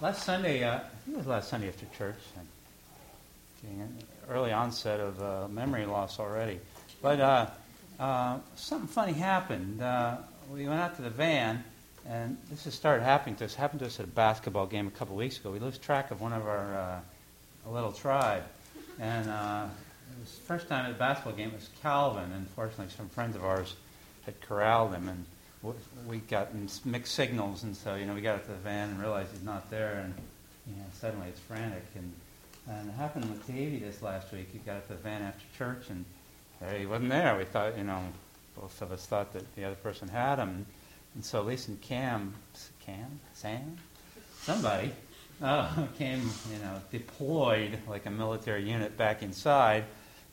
last Sunday, uh, I think it was last Sunday after church, and getting an early onset of uh, memory loss already. But uh, uh, something funny happened. Uh, we went out to the van, and this has started happening to us. Happened to us at a basketball game a couple weeks ago. We lost track of one of our uh, little tribe, and uh, it was the first time at a basketball game. It was Calvin. Unfortunately, some friends of ours had corralled him, and we got mixed signals, and so you know we got to the van and realized he's not there, and you know suddenly it's frantic. And, and it happened with Davey this last week. He got to the van after church, and there he wasn't there. We thought, you know, both of us thought that the other person had him, and so Lisa and Cam, Cam, Sam, somebody uh, came, you know, deployed like a military unit back inside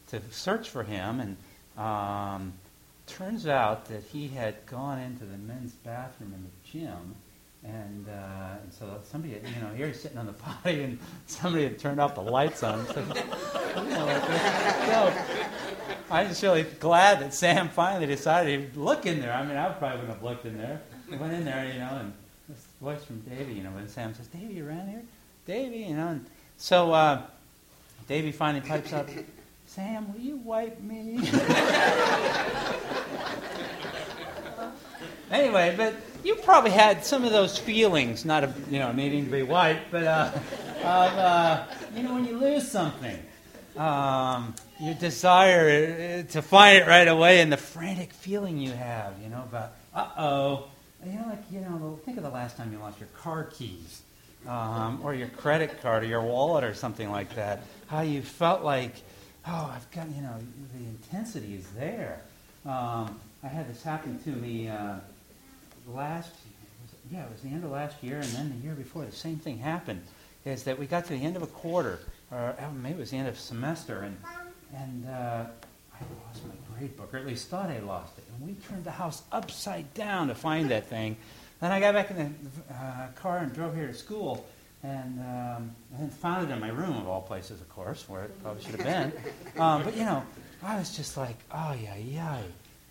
to search for him, and. Um, turns out that he had gone into the men's bathroom in the gym, and, uh, and so somebody, had, you know, here he's sitting on the potty, and somebody had turned off the lights on. So, you know, so I'm just really glad that Sam finally decided to look in there. I mean, I probably wouldn't have looked in there. I went in there, you know, and this voice from Davy, you know, when Sam says, "Davy, you around here?" Davy, you know, and so uh, Davy finally pipes up. Sam, will you wipe me? anyway, but you probably had some of those feelings, not of, you know needing to be white, but uh, of uh, you know when you lose something, um, your desire to find it right away, and the frantic feeling you have, you know about uh oh, you know like you know think of the last time you lost your car keys. Um, or your credit card or your wallet or something like that. How you felt like oh, I've got, you know, the intensity is there. Um, I had this happen to me uh, last, yeah, it was the end of last year, and then the year before, the same thing happened. Is that we got to the end of a quarter, or oh, maybe it was the end of a semester, and and uh, I lost my grade book, or at least thought I lost it. And we turned the house upside down to find that thing. Then I got back in the uh, car and drove here to school, and, um, and found it in my room, of all places, of course, where it probably should have been. Um, but, you know, I was just like, oh, yeah, yeah.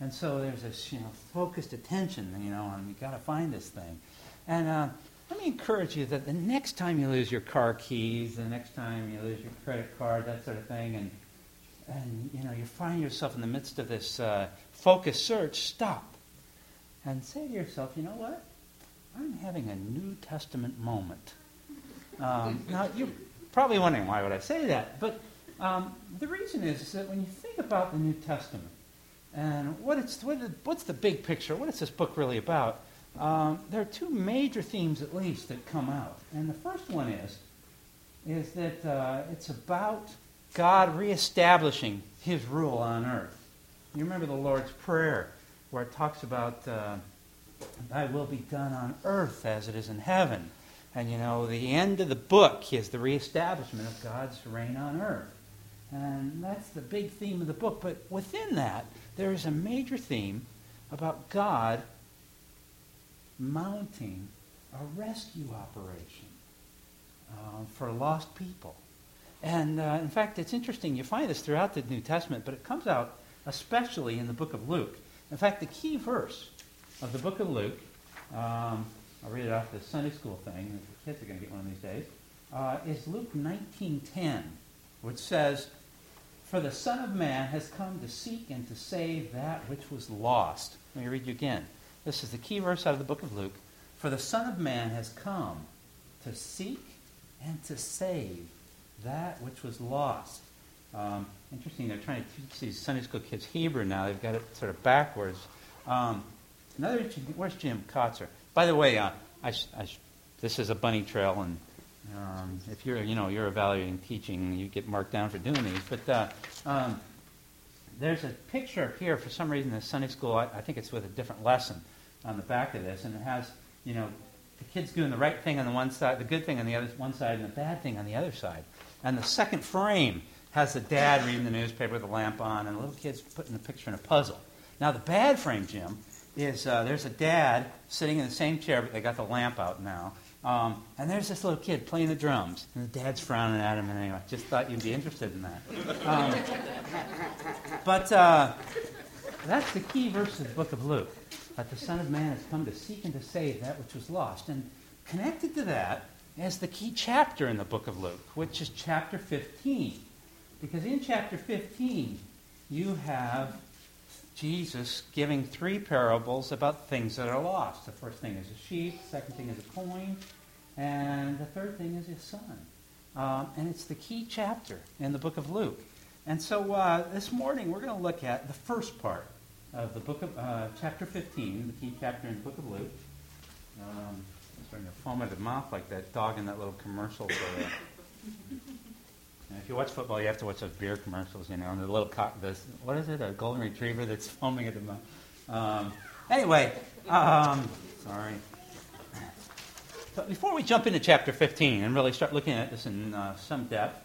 And so there's this, you know, focused attention, you know, and we got to find this thing. And uh, let me encourage you that the next time you lose your car keys, the next time you lose your credit card, that sort of thing, and, and you know, you find yourself in the midst of this uh, focused search, stop and say to yourself, you know what? I'm having a New Testament moment. Um, now, you're probably wondering why would I say that, but um, the reason is, is, that when you think about the New Testament and what it's, what, what's the big picture, what is this book really about, um, there are two major themes at least that come out. And the first one is, is that uh, it's about God reestablishing his rule on earth. You remember the Lord's Prayer, where it talks about, uh, Thy will be done on earth as it is in heaven. And you know, the end of the book is the reestablishment of God's reign on earth. And that's the big theme of the book. But within that, there is a major theme about God mounting a rescue operation uh, for lost people. And uh, in fact, it's interesting. You find this throughout the New Testament, but it comes out especially in the book of Luke. In fact, the key verse of the book of Luke um, I'll read it off the Sunday school thing. The kids are going to get one of these days. Uh, is Luke 19:10, which says, "For the Son of Man has come to seek and to save that which was lost." Let me read you again. This is the key verse out of the book of Luke. For the Son of Man has come to seek and to save that which was lost. Um, interesting, they're trying to teach these Sunday school kids Hebrew now. They've got it sort of backwards. Um, another interesting, where's Jim Kotzer? By the way, uh, I sh- I sh- this is a bunny trail, and um, if you're you know you're evaluating teaching, you get marked down for doing these. But uh, um, there's a picture here for some reason in Sunday school. I, I, think it's with a different lesson on the back of this, and it has you know the kids doing the right thing on the one side, the good thing on the other one side, and the bad thing on the other side. And the second frame has the dad reading the newspaper with a lamp on, and the little kids putting the picture in a puzzle. Now the bad frame, Jim, is uh, there's a dad sitting in the same chair, but they got the lamp out now. Um, and there's this little kid playing the drums, and the dad's frowning at him. And anyway, just thought you'd be interested in that. Um, but uh, that's the key verse of the book of Luke that the Son of Man has come to seek and to save that which was lost. And connected to that is the key chapter in the book of Luke, which is chapter 15. Because in chapter 15, you have Jesus giving three parables about things that are lost. The first thing is a sheep, the second thing is a coin, and the third thing is his son. Um, and it's the key chapter in the book of Luke. And so uh, this morning we're going to look at the first part of the book of uh, chapter 15, the key chapter in the book of Luke. Um, starting to foam at the mouth like that dog in that little commercial for. Uh, if you watch football, you have to watch those beer commercials, you know, and the little this what is it, a golden retriever that's foaming at the mouth. Um, anyway, um, sorry. But before we jump into chapter 15 and really start looking at this in uh, some depth,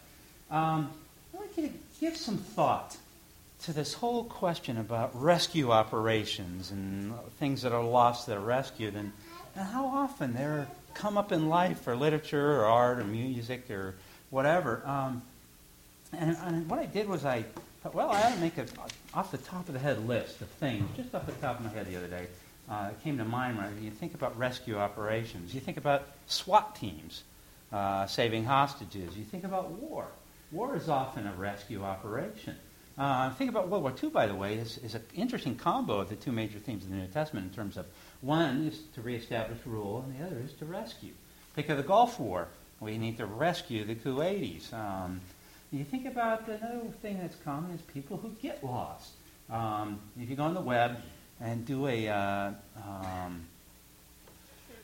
um, I'd like you to give some thought to this whole question about rescue operations and things that are lost that are rescued, and, and how often they're come up in life or literature or art or music or whatever. Um, and, and, what I did was I thought, well, I ought to make a off the top of the head list of things, just off the top of my head the other day. Uh, it came to mind when you think about rescue operations. You think about SWAT teams uh, saving hostages. You think about war. War is often a rescue operation. Uh, think about World War II, by the way, is, is an interesting combo of the two major themes of the New Testament in terms of one is to reestablish rule and the other is to rescue. Think of the Gulf War. We need to rescue the Kuwaitis. Um, you think about another thing that's common is people who get lost. Um, if you go on the web and do a uh, um,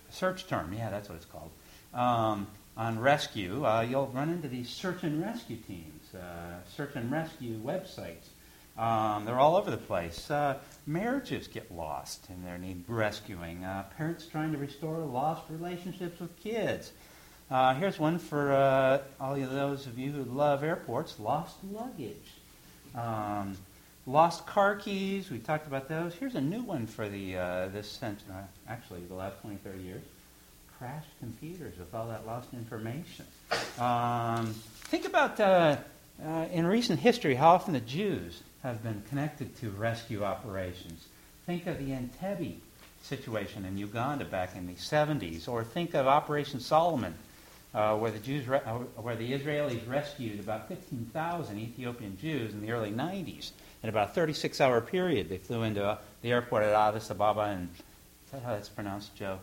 search term, yeah, that's what it's called, um, on rescue, uh, you'll run into these search and rescue teams, uh, search and rescue websites. Um, they're all over the place. Uh, marriages get lost and they need rescuing. Uh, parents trying to restore lost relationships with kids. Uh, here's one for uh, all of those of you who love airports lost luggage. Um, lost car keys, we talked about those. Here's a new one for the uh, this century, uh, actually the last 20, 30 years. Crashed computers with all that lost information. Um, think about uh, uh, in recent history how often the Jews have been connected to rescue operations. Think of the Entebbe situation in Uganda back in the 70s, or think of Operation Solomon uh, where the Jews, re- uh, where the Israelis rescued about 15,000 Ethiopian Jews in the early 90s. In about a 36-hour period, they flew into uh, the airport at Addis Ababa, and is that how that's pronounced, Joe?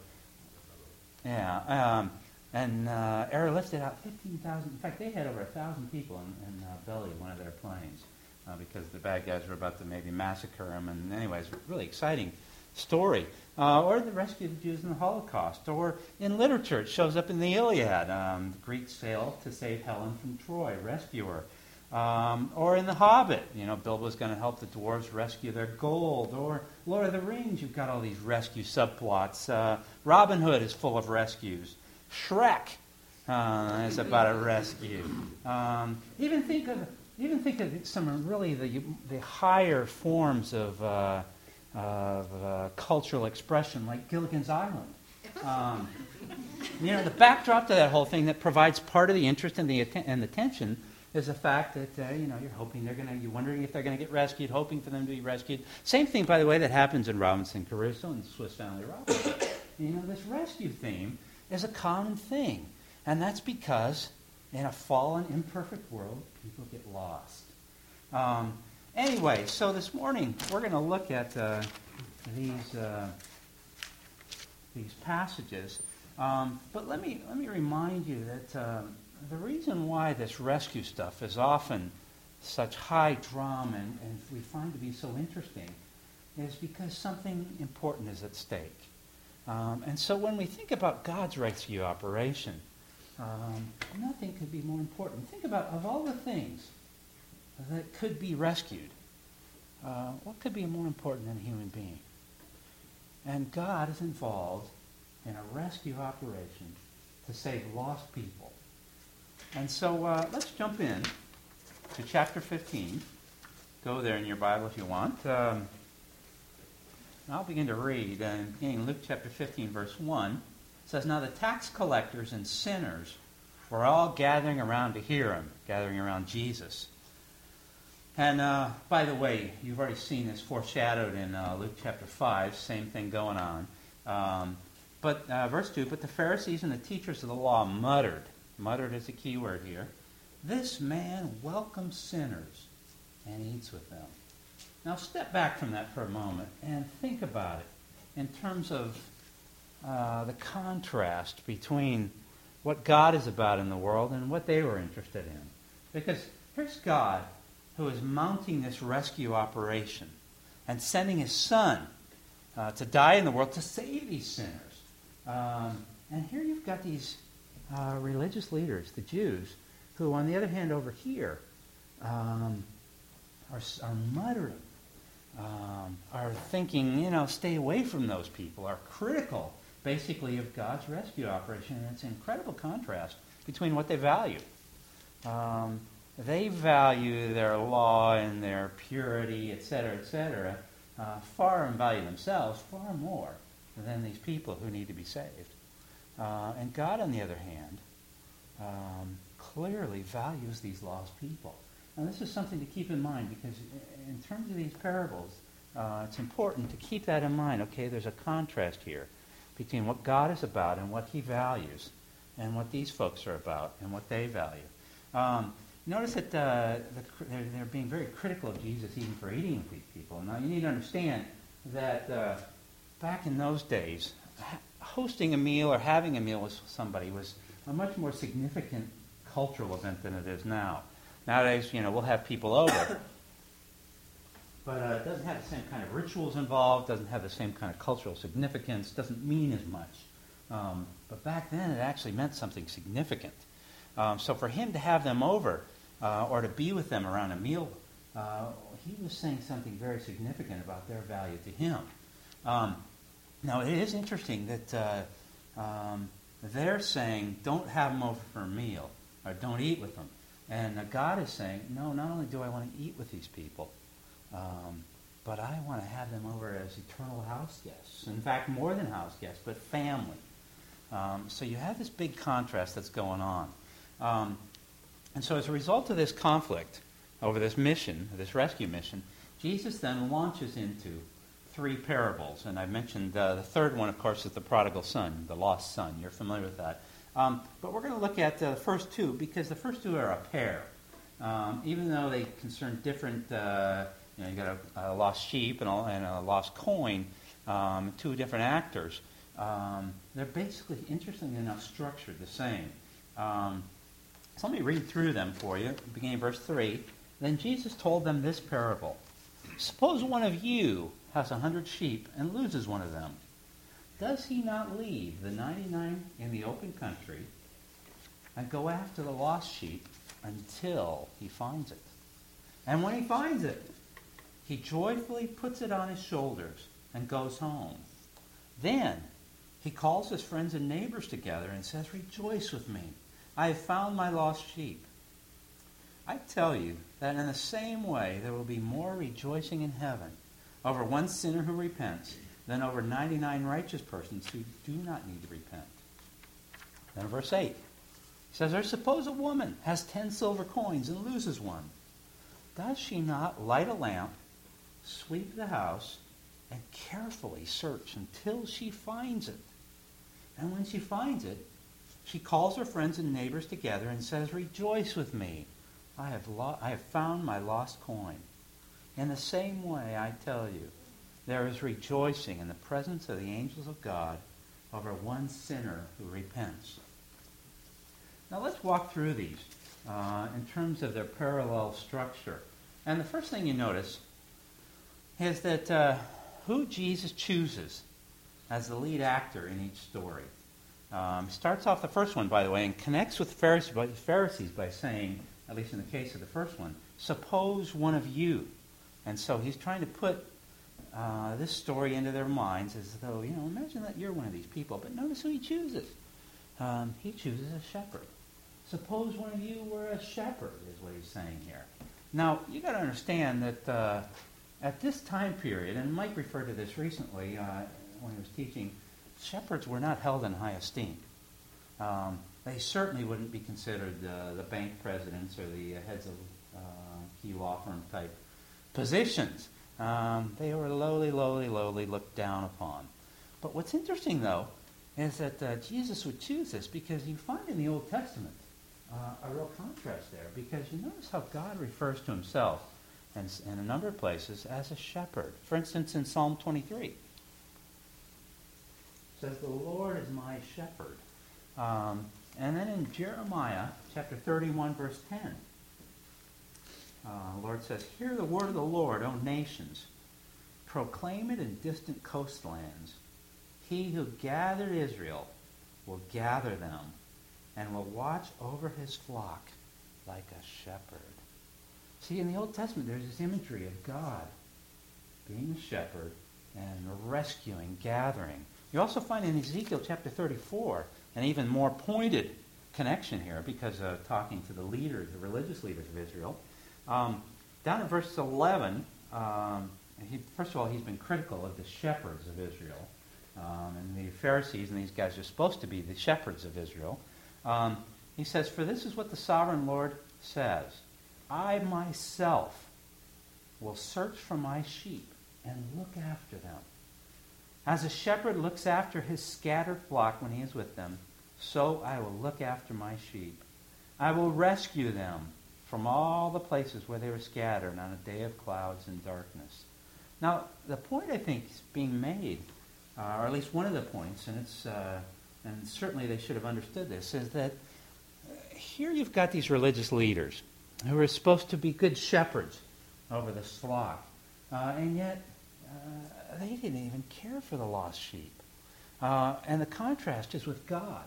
Yeah, um, and uh, airlifted out 15,000. In fact, they had over a thousand people in, in uh, belly one of their planes uh, because the bad guys were about to maybe massacre them. And anyways, really exciting story. Uh, or the rescue of the Jews in the Holocaust. Or in literature, it shows up in the Iliad. Um, the Greeks sail to save Helen from Troy, rescuer. Um, or in The Hobbit, you know, Bilbo's going to help the dwarves rescue their gold. Or Lord of the Rings, you've got all these rescue subplots. Uh, Robin Hood is full of rescues. Shrek uh, is about a rescue. Um, even think of even think of some really the the higher forms of uh, of uh, cultural expression like Gilligan's Island. Um, you know, the backdrop to that whole thing that provides part of the interest and the, atten- and the tension is the fact that, uh, you know, you're hoping they're going to, you're wondering if they're going to get rescued, hoping for them to be rescued. Same thing, by the way, that happens in Robinson Crusoe and Swiss Family Robinson. You know, this rescue theme is a common thing. And that's because in a fallen, imperfect world, people get lost. Um, Anyway, so this morning we're going to look at uh, these uh, these passages. Um, but let me let me remind you that uh, the reason why this rescue stuff is often such high drama and, and we find to be so interesting is because something important is at stake. Um, and so when we think about God's rescue operation, um, nothing could be more important. Think about of all the things that could be rescued. Uh, what could be more important than a human being? And God is involved in a rescue operation to save lost people. And so uh, let's jump in to chapter 15. Go there in your Bible if you want. Um, I'll begin to read. and in Luke chapter 15, verse 1, it says, Now the tax collectors and sinners were all gathering around to hear him, gathering around Jesus. And uh, by the way, you've already seen this foreshadowed in uh, Luke chapter 5, same thing going on. Um, but uh, verse 2 But the Pharisees and the teachers of the law muttered. Muttered is a key word here. This man welcomes sinners and eats with them. Now, step back from that for a moment and think about it in terms of uh, the contrast between what God is about in the world and what they were interested in. Because here's God who is mounting this rescue operation and sending his son uh, to die in the world to save these sinners. Um, and here you've got these uh, religious leaders, the Jews, who, on the other hand, over here, um, are, are muttering, um, are thinking, you know, stay away from those people, are critical, basically, of God's rescue operation. And it's an incredible contrast between what they value. Um, they value their law and their purity, etc., etc., uh, far and value themselves far more than these people who need to be saved. Uh, and God, on the other hand, um, clearly values these lost people. And this is something to keep in mind because, in terms of these parables, uh, it's important to keep that in mind. Okay, there's a contrast here between what God is about and what He values, and what these folks are about and what they value. Um, Notice that uh, the, they're, they're, being very critical of Jesus even for eating with these people. Now, you need to understand that uh, back in those days, hosting a meal or having a meal with somebody was a much more significant cultural event than it is now. Nowadays, you know, we'll have people over, but uh, it doesn't have the same kind of rituals involved, doesn't have the same kind of cultural significance, doesn't mean as much. Um, but back then, it actually meant something significant. Um, so for him to have them over, uh, or to be with them around a meal, uh, he was saying something very significant about their value to him. Um, now, it is interesting that uh, um, they're saying, don't have them over for a meal, or don't eat with them. And God is saying, no, not only do I want to eat with these people, um, but I want to have them over as eternal house guests. In fact, more than house guests, but family. Um, so you have this big contrast that's going on. Um, and so, as a result of this conflict over this mission, this rescue mission, Jesus then launches into three parables. And I mentioned uh, the third one, of course, is the prodigal son, the lost son. You're familiar with that. Um, but we're going to look at uh, the first two because the first two are a pair. Um, even though they concern different, uh, you know, you got a, a lost sheep and a, and a lost coin, um, two different actors. Um, they're basically, interestingly enough, structured the same. So let me read through them for you, beginning verse 3. Then Jesus told them this parable Suppose one of you has a hundred sheep and loses one of them. Does he not leave the 99 in the open country and go after the lost sheep until he finds it? And when he finds it, he joyfully puts it on his shoulders and goes home. Then he calls his friends and neighbors together and says, Rejoice with me I have found my lost sheep. I tell you that in the same way there will be more rejoicing in heaven over one sinner who repents than over 99 righteous persons who do not need to repent. Then verse 8 he says, Or suppose a woman has 10 silver coins and loses one. Does she not light a lamp, sweep the house, and carefully search until she finds it? And when she finds it, she calls her friends and neighbors together and says, Rejoice with me. I have, lo- I have found my lost coin. In the same way, I tell you, there is rejoicing in the presence of the angels of God over one sinner who repents. Now let's walk through these uh, in terms of their parallel structure. And the first thing you notice is that uh, who Jesus chooses as the lead actor in each story. Um, starts off the first one, by the way, and connects with Pharisees by, saying, at least in the case of the first one, suppose one of you. And so he's trying to put uh, this story into their minds as though, you know, imagine that you're one of these people. But notice who he chooses. Um, he chooses a shepherd. Suppose one of you were a shepherd, is what he's saying here. Now, you got to understand that uh, at this time period, and Mike referred to this recently uh, when he was teaching shepherds were not held in high esteem. Um, they certainly wouldn't be considered uh, the bank presidents or the uh, heads of uh, key law firm type positions. Um, they were lowly, lowly, lowly looked down upon. But what's interesting, though, is that uh, Jesus would choose this because you find in the Old Testament uh, a real contrast there because you notice how God refers to himself in, in a number of places as a shepherd. For instance, in Psalm 23, it says, The Lord is my shepherd. Um, and then in Jeremiah chapter 31, verse 10, uh, the Lord says, Hear the word of the Lord, O nations. Proclaim it in distant coastlands. He who gathered Israel will gather them and will watch over his flock like a shepherd. See, in the Old Testament, there's this imagery of God being a shepherd and rescuing, gathering. You also find in Ezekiel chapter 34 an even more pointed connection here because uh, talking to the leaders, the religious leaders of Israel. Um, down in verse 11, um, he, first of all, he's been critical of the shepherds of Israel. Um, and the Pharisees and these guys are supposed to be the shepherds of Israel. Um, he says, For this is what the sovereign Lord says I myself will search for my sheep and look after them. As a shepherd looks after his scattered flock when he is with them, so I will look after my sheep. I will rescue them from all the places where they were scattered on a day of clouds and darkness. Now, the point I think is being made, uh, or at least one of the points, and it's uh, and certainly they should have understood this, is that uh, here you've got these religious leaders who are supposed to be good shepherds over the flock, uh, and yet uh, they didn't even care for the lost sheep. Uh, and the contrast is with God,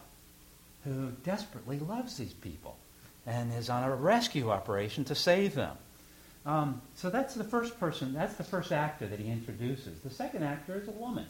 who desperately loves these people and is on a rescue operation to save them. Um, so that's the first person, that's the first actor that he introduces. The second actor is a woman.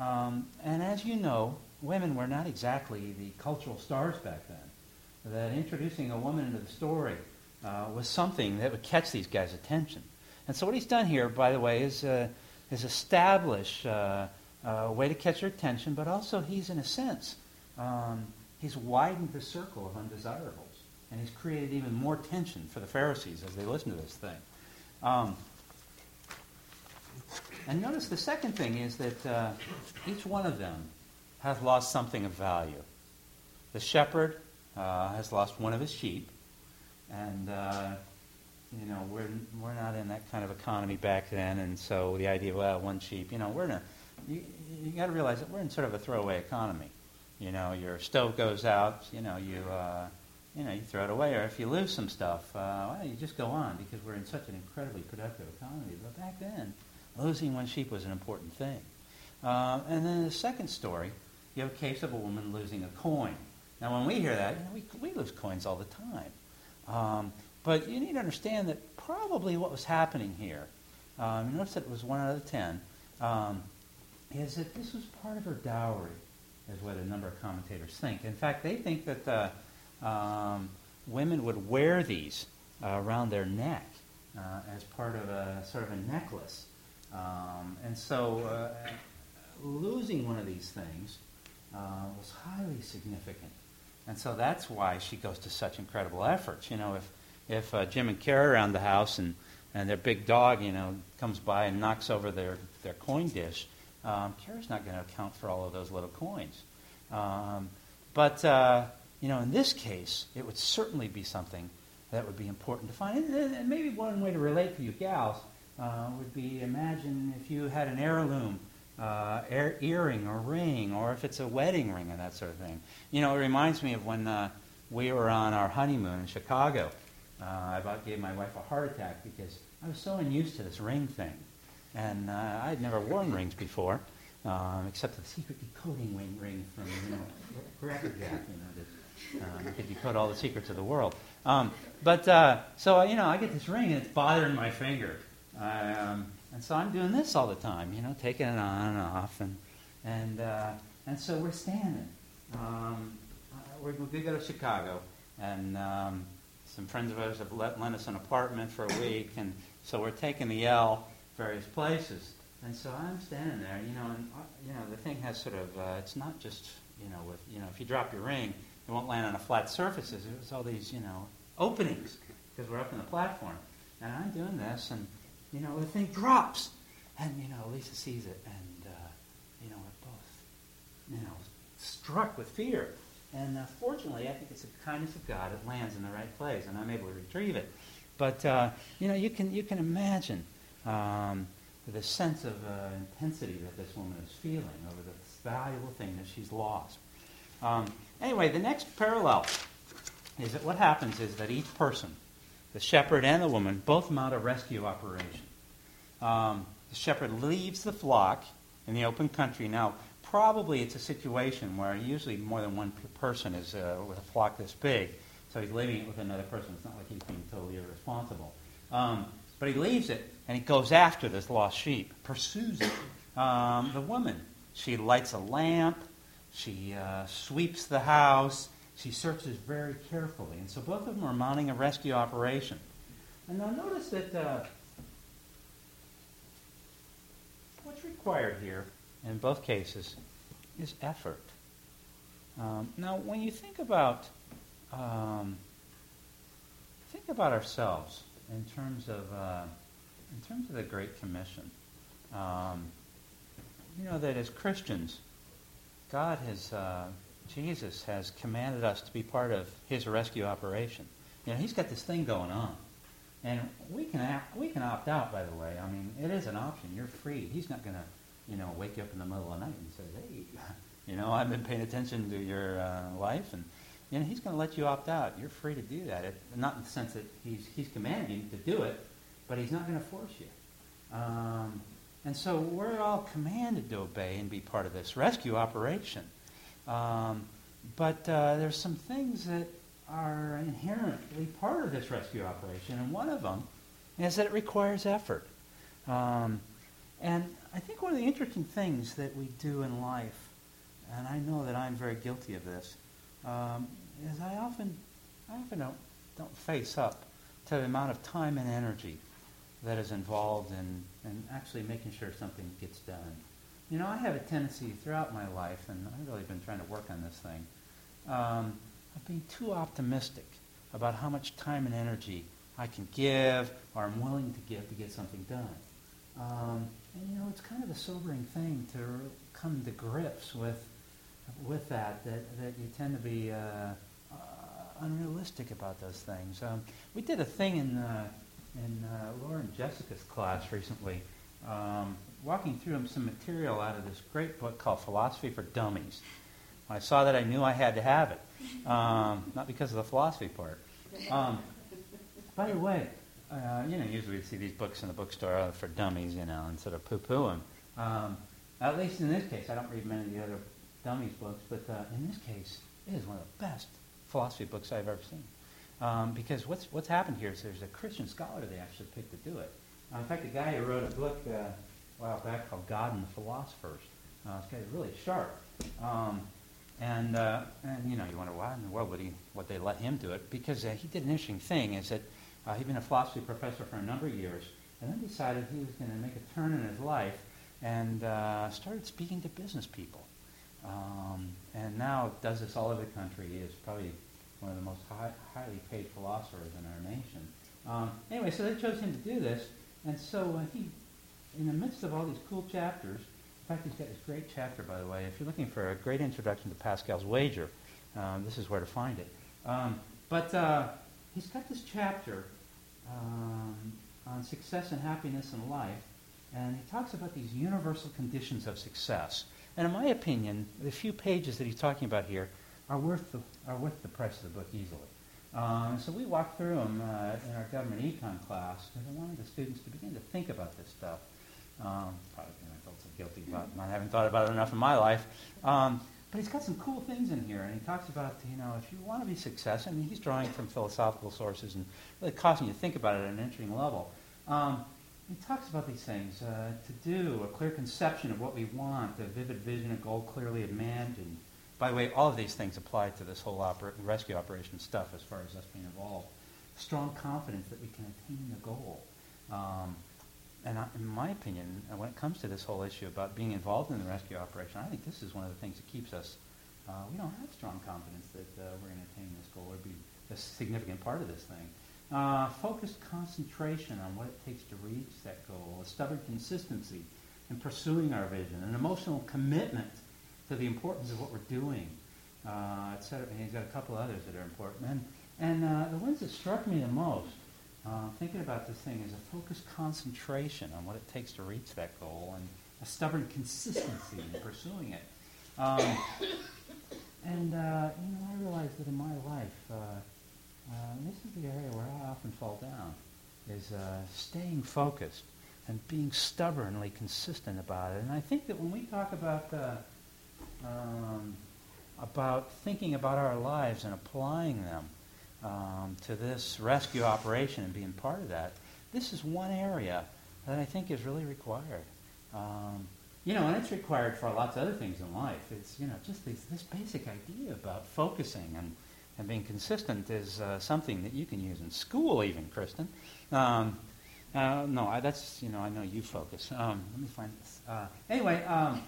Um, and as you know, women were not exactly the cultural stars back then. That introducing a woman into the story uh, was something that would catch these guys' attention. And so what he's done here, by the way, is, uh, is establish uh, a way to catch their attention, but also he's, in a sense, um, he's widened the circle of undesirables. And he's created even more tension for the Pharisees as they listen to this thing. Um, and notice the second thing is that uh, each one of them has lost something of value. The shepherd uh, has lost one of his sheep, and uh, you know we're we're not in that kind of economy back then, and so the idea, well, one sheep, you know, we're in a you, you got to realize that we're in sort of a throwaway economy. You know, your stove goes out, you know, you uh, you know, you throw it away, or if you lose some stuff, uh, well, you just go on because we're in such an incredibly productive economy. But back then, losing one sheep was an important thing. Uh, and then the second story, you have a case of a woman losing a coin. Now, when we hear that, you know, we, we lose coins all the time. Um, but you need to understand that probably what was happening here, um, notice that it was one out of ten, um, is that this was part of her dowry, is what a number of commentators think. In fact, they think that uh, um, women would wear these uh, around their neck uh, as part of a sort of a necklace. Um, and so uh, losing one of these things uh, was highly significant. And so that's why she goes to such incredible efforts. You know, if, if uh, Jim and Kara around the house and, and their big dog, you know, comes by and knocks over their, their coin dish, um, Kara's not going to account for all of those little coins. Um, but uh, you know, in this case, it would certainly be something that would be important to find. And, and maybe one way to relate to you gals uh, would be imagine if you had an heirloom uh, ear- earring or ring, or if it's a wedding ring and that sort of thing. You know, it reminds me of when uh, we were on our honeymoon in Chicago. Uh, I about gave my wife a heart attack because I was so unused to this ring thing. And uh, I had never worn rings before, um, except the secret decoding ring, ring from, you know, Cracker Jack, you know, um, could decode all the secrets of the world. Um, but uh, so you know, I get this ring and it's bothering my finger, um, and so I'm doing this all the time. You know, taking it on and off, and and uh, and so we're standing. Um, uh, we're, we go to Chicago, and um, some friends of ours have let, lent us an apartment for a week, and so we're taking the L various places. And so I'm standing there, you know, and uh, you know the thing has sort of uh, it's not just you know with you know if you drop your ring, it won't land on a flat surface. It was all these, you know, openings because we're up in the platform. And I'm doing this, and, you know, the thing drops. And, you know, Lisa sees it, and, uh, you know, we're both, you know, struck with fear. And uh, fortunately, I think it's the kindness of God. It lands in the right place, and I'm able to retrieve it. But uh, you know, you can you can imagine um, the sense of uh, intensity that this woman is feeling over this valuable thing that she's lost. Um, anyway, the next parallel is that what happens is that each person, the shepherd and the woman, both mount a rescue operation. Um, the shepherd leaves the flock in the open country. Now, probably it's a situation where usually more than one person is uh, with a flock this big, so he's leaving it with another person. It's not like he's being totally irresponsible. Um, but he leaves it and he goes after this lost sheep, pursues it. Um, the woman, she lights a lamp, she uh, sweeps the house, she searches very carefully. And so both of them are mounting a rescue operation. And now notice that uh, what's required here in both cases is effort. Um, now, when you think about um, think about ourselves in terms of uh, in terms of the Great Commission, um, you know that as Christians, God has uh, Jesus has commanded us to be part of His rescue operation. You know, He's got this thing going on, and we can act, we can opt out. By the way, I mean it is an option. You're free. He's not going to you know wake you up in the middle of the night and say, hey, you know I've been paying attention to your uh, life and. You know, he's going to let you opt out. You're free to do that. It, not in the sense that he's, he's commanding you to do it, but he's not going to force you. Um, and so we're all commanded to obey and be part of this rescue operation. Um, but uh, there's some things that are inherently part of this rescue operation, and one of them is that it requires effort. Um, and I think one of the interesting things that we do in life, and I know that I'm very guilty of this, um, is I often, I often don't, don't face up to the amount of time and energy that is involved in, in actually making sure something gets done. You know, I have a tendency throughout my life, and I've really been trying to work on this thing, um, of being too optimistic about how much time and energy I can give or I'm willing to give to get something done. Um, and you know, it's kind of a sobering thing to come to grips with with that, that, that you tend to be uh, uh, unrealistic about those things. Um, we did a thing in, uh, in uh, Laura and Jessica's class recently, um, walking through some material out of this great book called Philosophy for Dummies. When I saw that, I knew I had to have it, um, not because of the philosophy part. Um, by the way, uh, you know, usually we see these books in the bookstore for dummies, you know, and sort of poo-poo them. Um, at least in this case, I don't read many of the other dummies books, but uh, in this case, it is one of the best philosophy books I've ever seen. Um, because what's, what's happened here is there's a Christian scholar they actually picked to do it. Uh, in fact, the guy who wrote a book uh, a while back called God and the Philosophers. Uh, this guy's really sharp. Um, and, uh, and, you know, you wonder why in the world would he, would they let him do it? Because uh, he did an interesting thing is that uh, he'd been a philosophy professor for a number of years and then decided he was going to make a turn in his life and started speaking to business people. Um, and now does this all over the country. He is probably one of the most high, highly paid philosophers in our nation. Um, anyway, so they chose him to do this, and so uh, he, in the midst of all these cool chapters, in fact, he's got this great chapter, by the way. If you're looking for a great introduction to Pascal's wager, um, this is where to find it. Um, but uh, he's got this chapter um, on success and happiness in life, and he talks about these universal conditions of success. And in my opinion, the few pages that he's talking about here are worth the, are worth the price of the book easily. Um, so we walked through them uh, in our government econ class because I wanted the students to begin to think about this stuff. Um, probably I felt so guilty about not having thought about it enough in my life. Um, but he's got some cool things in here, and he talks about, you know, if you want to be successful, I mean, he's drawing from philosophical sources and really causing you to think about it at an interesting level. Um, he talks about these things uh, to do a clear conception of what we want, a vivid vision, a goal clearly imagined. By the way, all of these things apply to this whole opera- rescue operation stuff as far as us being involved. Strong confidence that we can attain the goal. Um, and I, in my opinion, when it comes to this whole issue about being involved in the rescue operation, I think this is one of the things that keeps us. Uh, we don't have strong confidence that uh, we're going to attain this goal or be a significant part of this thing. Uh, focused concentration on what it takes to reach that goal, a stubborn consistency in pursuing our vision, an emotional commitment to the importance of what we're doing, uh, etc. And he's got a couple others that are important. And, and uh, the ones that struck me the most, uh, thinking about this thing, is a focused concentration on what it takes to reach that goal and a stubborn consistency in pursuing it. Um, and, uh, you know, I realized that in my life, uh, this is the area where I often fall down, is uh, staying focused and being stubbornly consistent about it. And I think that when we talk about uh, um, about thinking about our lives and applying them um, to this rescue operation and being part of that, this is one area that I think is really required. Um, you know, and it's required for lots of other things in life. It's, you know, just this, this basic idea about focusing and, and being consistent is uh, something that you can use in school even, Kristen. Um, uh, no, I, that's, you know, I know you focus. Um, let me find this. Uh, anyway, um,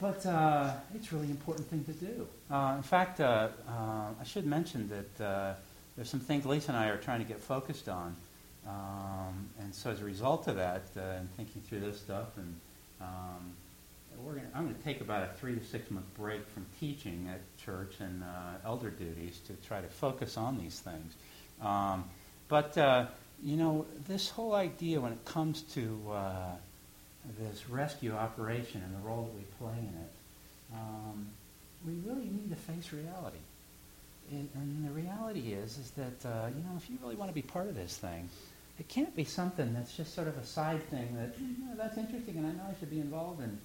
but uh, it's really important thing to do. Uh, in fact, uh, I should mention that there's some things Lisa and I are trying to get focused on. Um, and so as a result of that, and thinking through this stuff, and um, gonna, I'm going to take about a three to six month break from teaching at church and elder duties to try to focus on these things. Um, but you know, this whole idea when it comes to uh, this rescue operation and the role that we play in it, um, we really need to face reality. And, and the reality is, is that uh, you know, if you really want to be part of this thing, it can't be something that's just sort of a side thing that you know, that's interesting and I know I should be involved in.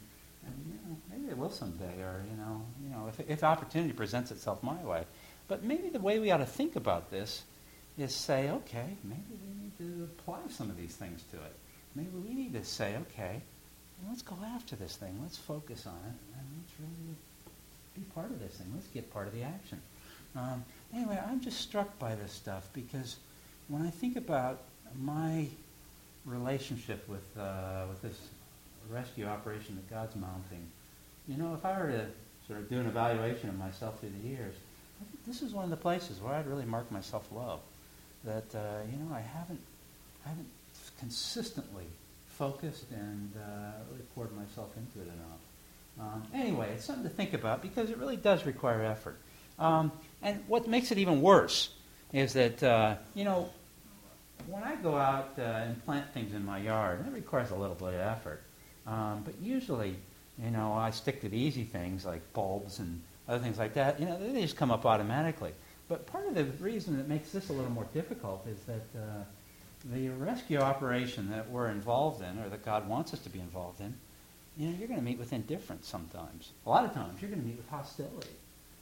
And you know, maybe it will someday, or you know, you know, if, if opportunity presents itself my way. But maybe the way we ought to think about this is say, okay, maybe we need to apply some of these things to it. Maybe we need to say, okay, let's go after this thing. Let's focus on it, and let's really be part of this thing. Let's get part of the action. Um, anyway, I'm just struck by this stuff because when I think about my relationship with uh, with this rescue operation that God's mounting, you know, if I were to sort of do an evaluation of myself through the years, this is one of the places where I'd really mark myself low that uh, you know I haven't I haven't consistently focused and uh, really poured myself into it enough. Um, anyway, it's something to think about because it really does require effort. Um, and what makes it even worse is that uh, you know when I go out uh, and plant things in my yard, it requires a little bit of effort. Um, but usually, you know, I stick to the easy things like bulbs and other things like that. You know, they just come up automatically. But part of the reason that makes this a little more difficult is that uh, the rescue operation that we're involved in, or that God wants us to be involved in, you know, you're going to meet with indifference sometimes. A lot of times, you're going to meet with hostility.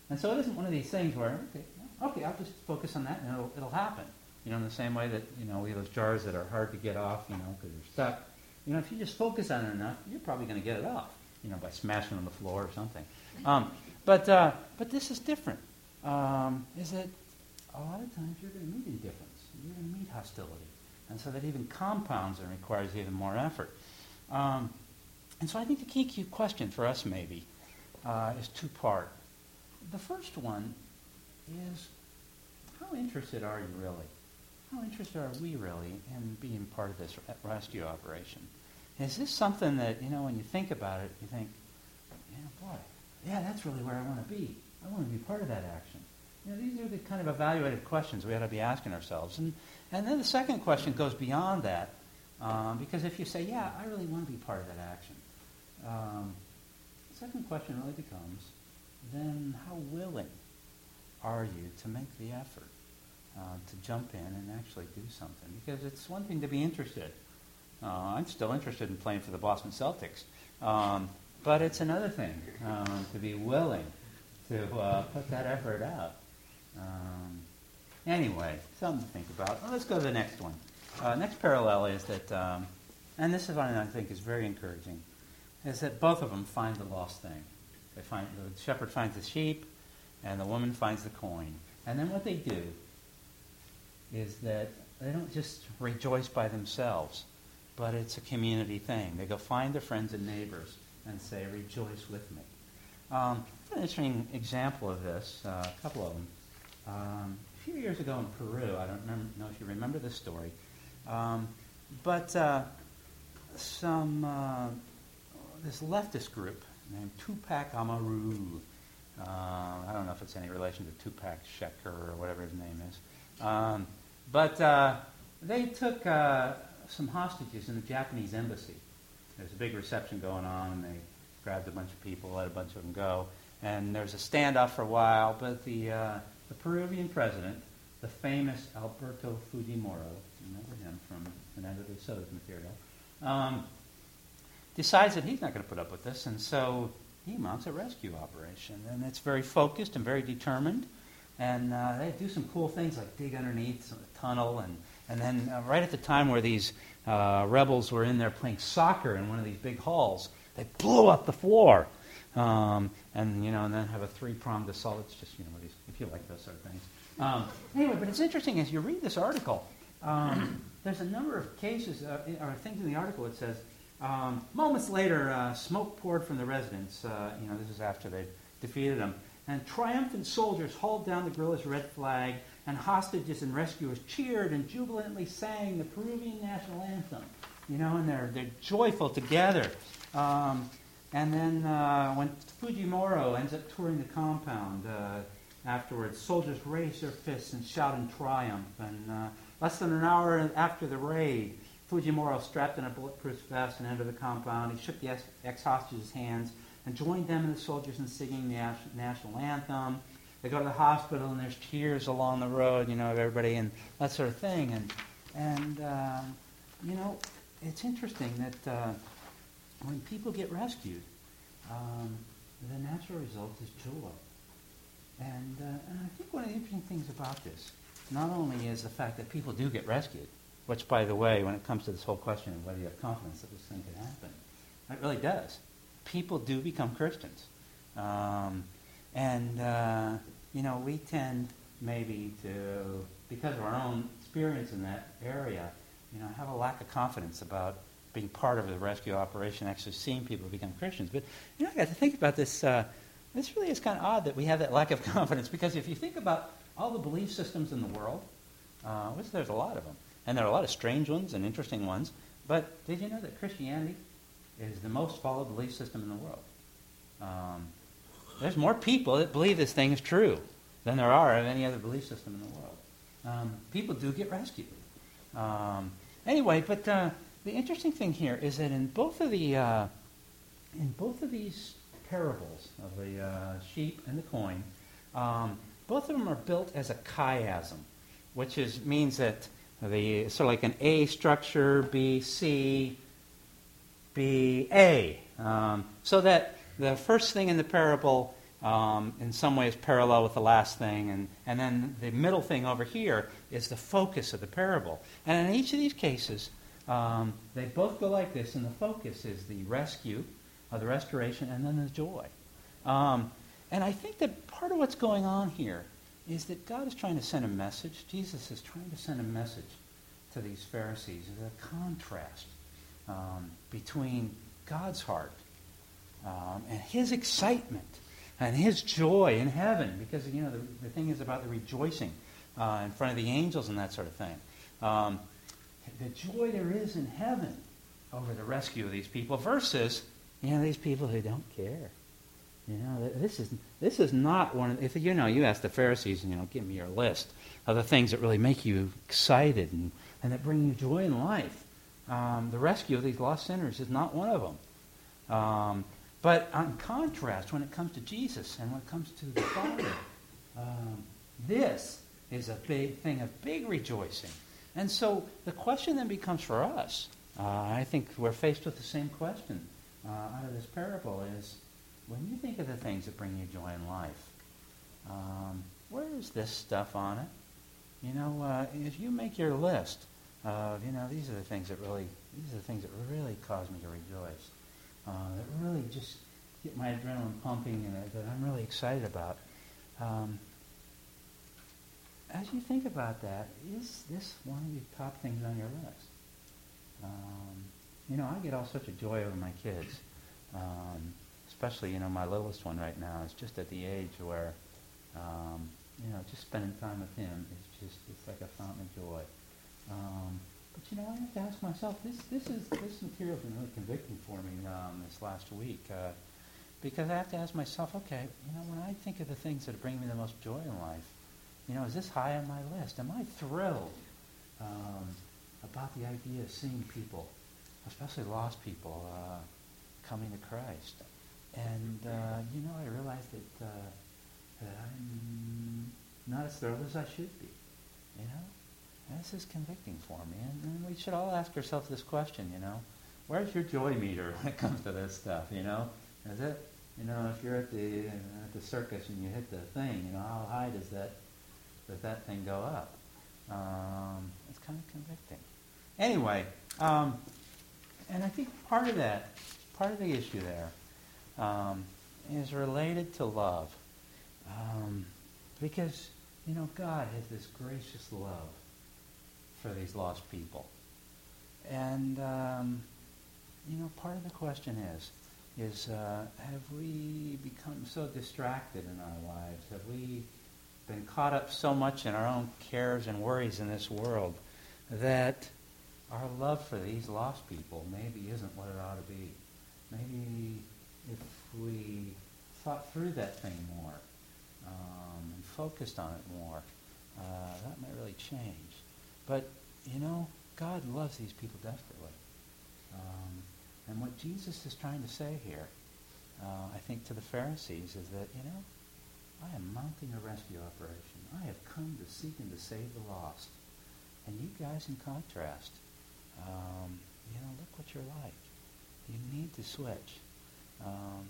And so it isn't one of these things where, okay, okay, I'll just focus on that and it'll, it'll happen. You know, in the same way that, you know, we have those jars that are hard to get off, you know, because they're stuck. You know, if you just focus on it enough, you're probably going to get it off, you know, by smashing on the floor or something. Um, but, uh, but this is different um, is that a lot of times you're going to meet indifference. You're going to meet hostility. And so that even compounds and requires even more effort. Um, and so I think the key, question for us maybe uh, is two-part. The first one is, how interested are you really? How interested are we really in being part of this rescue operation? Is this something that, you know, when you think about it, you think, yeah, boy, yeah, that's really where I want to be. I want to be part of that action. You know, these are the kind of evaluative questions we ought to be asking ourselves. And, and then the second question goes beyond that, um, because if you say, yeah, I really want to be part of that action, um, the second question really becomes, then how willing are you to make the effort uh, to jump in and actually do something? Because it's one thing to be interested. Uh, I'm still interested in playing for the Boston Celtics. Um, but it's another thing um, to be willing to uh, put that effort out. Um, anyway, something to think about. Well, let's go to the next one. Uh, next parallel is that, um, and this is one I think is very encouraging, is that both of them find the lost thing. They find the shepherd finds the sheep, and the woman finds the coin. And then what they do is that they don't just rejoice by themselves, but it's a community thing. They go find their friends and neighbors and say, "Rejoice with me." Um, an interesting example of this, uh, a couple of them. Um, a few years ago in Peru, I don't remember, know if you remember this story, um, but uh, some uh, this leftist group named Tupac Amaru. Uh, I don't know if it's any relation to Tupac Shakur or whatever his name is. Um, but uh, they took uh, some hostages in the Japanese embassy. There's a big reception going on, and they grabbed a bunch of people, let a bunch of them go. And there was a standoff for a while, but the, uh, the Peruvian president, the famous Alberto Fujimori, remember him from Fernando de Soto's material, um, decides that he's not going to put up with this, and so he mounts a rescue operation. And it's very focused and very determined. And uh, they do some cool things like dig underneath a tunnel. And, and then, uh, right at the time where these uh, rebels were in there playing soccer in one of these big halls, they blew up the floor. Um, and, you know, and then have a three pronged assault. It's just, you know, these, if you like those sort of things. Um, anyway, but it's interesting as you read this article, um, there's a number of cases uh, or things in the article that says um, moments later, uh, smoke poured from the residence. Uh, you know, this is after they defeated them. And triumphant soldiers hauled down the guerrillas' red flag, and hostages and rescuers cheered and jubilantly sang the Peruvian national anthem. You know, and they're, they're joyful together. Um, and then uh, when Fujimori ends up touring the compound uh, afterwards, soldiers raise their fists and shout in triumph. And uh, less than an hour after the raid, Fujimori strapped in a bulletproof vest and entered the compound. He shook the ex-hostages' hands and joined them and the soldiers in singing the national anthem. They go to the hospital and there's tears along the road, you know, of everybody and that sort of thing. And and um, you know, it's interesting that uh, when people get rescued, um, the natural result is joy. And, uh, and I think one of the interesting things about this, not only is the fact that people do get rescued, which, by the way, when it comes to this whole question of whether you have confidence that this thing can happen, it really does. People do become Christians. Um, and, uh, you know, we tend maybe to, because of our own experience in that area, you know, have a lack of confidence about being part of the rescue operation, actually seeing people become Christians. But, you know, I got to think about this. Uh, this really is kind of odd that we have that lack of confidence because if you think about all the belief systems in the world, uh, which there's a lot of them, and there are a lot of strange ones and interesting ones. But did you know that Christianity is the most followed belief system in the world? Um, there's more people that believe this thing is true than there are of any other belief system in the world. Um, people do get rescued. Um, anyway, but uh, the interesting thing here is that in both of the uh, in both of these parables of the uh, sheep and the coin, um, both of them are built as a chiasm, which is means that the sort of like an A structure, B, C, B, A. Um, so that the first thing in the parable um, in some ways parallel with the last thing, and, and then the middle thing over here is the focus of the parable. And in each of these cases, um, they both go like this, and the focus is the rescue, or the restoration, and then the joy. Um, and I think that part of what's going on here is that God is trying to send a message. Jesus is trying to send a message to these Pharisees. A contrast um, between God's heart um, and his excitement and his joy in heaven, because you know the, the thing is about the rejoicing uh, in front of the angels and that sort of thing. Um, the joy there is in heaven over the rescue of these people versus you know these people who don't care. You know, this is this is not one. Of, if you know, you ask the Pharisees, you know, give me your list of the things that really make you excited and, and that bring you joy in life. Um, the rescue of these lost sinners is not one of them. Um, but on contrast, when it comes to Jesus and when it comes to the Father, um, this is a big thing of big rejoicing. And so the question then becomes for us. Uh, I think we're faced with the same question uh, out of this parable: is when you think of the things that bring you joy in life, um, where is this stuff on it? You know, uh, if you make your list of, you know, these are the things that really, these are the things that really cause me to rejoice, uh, that really just get my adrenaline pumping and that I'm really excited about. Um, as you think about that, is this one of the top things on your list? Um, you know, I get all sorts of joy over my kids. Um, especially, you know, my littlest one right now is just at the age where, um, you know, just spending time with him is just, it's like a fountain of joy. Um, but you know, I have to ask myself, this, this is, this material's been really convicting for me um, this last week. Uh, Because I have to ask myself, okay, you know, when I think of the things that bring me the most joy in life, you know, is this high on my list? Am I thrilled um, about the idea of seeing people, especially lost people, uh, coming to Christ? And, uh, you know, I realized that, uh, that I'm not as thrilled as I should be, you know? This is convicting for me. And, and we should all ask ourselves this question, you know? Where's your joy meter when it comes to this stuff, you know? Is it, you know, if you're at the, at the circus and you hit the thing, you know, how high does that, does that thing go up? Um, it's kind of convicting. Anyway, um, and I think part of that, part of the issue there, um, is related to love. Um, because, you know, God has this gracious love for these lost people. And, um, you know, part of the question is, is uh, have we become so distracted in our lives? Have we been caught up so much in our own cares and worries in this world that our love for these lost people maybe isn't what it ought to be? Maybe if we thought through that thing more um, and focused on it more, uh, that might really change. But, you know, God loves these people desperately. Um, and what Jesus is trying to say here, uh, I think to the Pharisees, is that, you know, I am mounting a rescue operation. I have come to seek and to save the lost. And you guys, in contrast, um, you know, look what you're like. You need to switch. Um,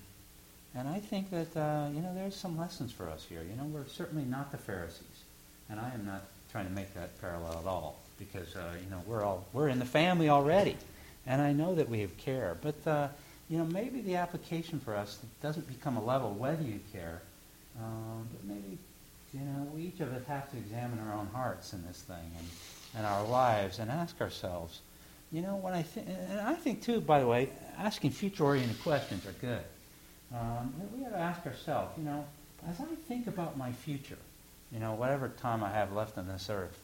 and I think that, uh, you know, there's some lessons for us here. You know, we're certainly not the Pharisees. And I am not trying to make that parallel at all because, uh, you know, we're all, we're in the family already. And I know that we have care. But, uh, you know, maybe the application for us doesn't become a level whether you care, um, but maybe, you know, we each of us have to examine our own hearts in this thing and, and our lives and ask ourselves, you know, when I think, and I think too, by the way, asking future-oriented questions are good. Um, we have to ask ourselves, you know, as I think about my future, you know, whatever time I have left on this earth,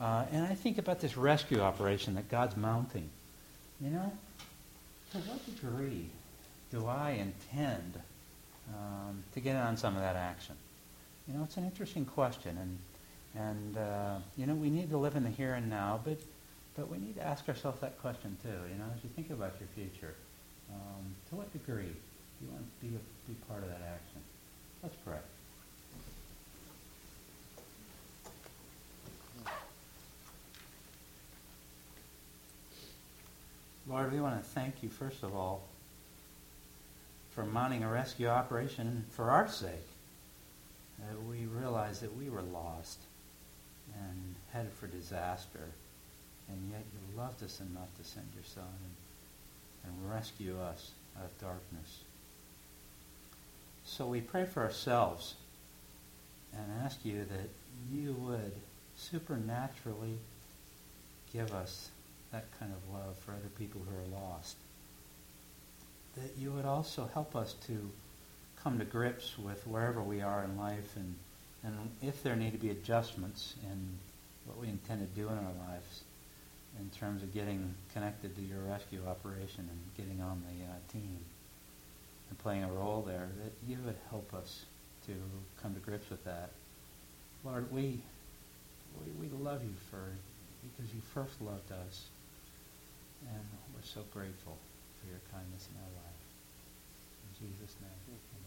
uh, and I think about this rescue operation that God's mounting, you know, to what degree do I intend um, to get on some of that action? You know, it's an interesting question, and and uh, you know, we need to live in the here and now, but but we need to ask ourselves that question too. You know, as you think about your future, um, to what degree do you want to be a, be part of that action? Let's pray. Lord, we want to thank you, first of all, for mounting a rescue operation for our sake. That we realized that we were lost and headed for disaster, and yet you loved us enough to send your Son and, and rescue us out of darkness. So we pray for ourselves and ask you that you would supernaturally give us that kind of love for other people who are lost. That you would also help us to come to grips with wherever we are in life and, and if there need to be adjustments in what we intend to do in our lives in terms of getting connected to your rescue operation and getting on the uh, team and playing a role there, that you would help us to come to grips with that. Lord, we, we, we love you for because you first loved us and we're so grateful for your kindness in our life. In Jesus' name.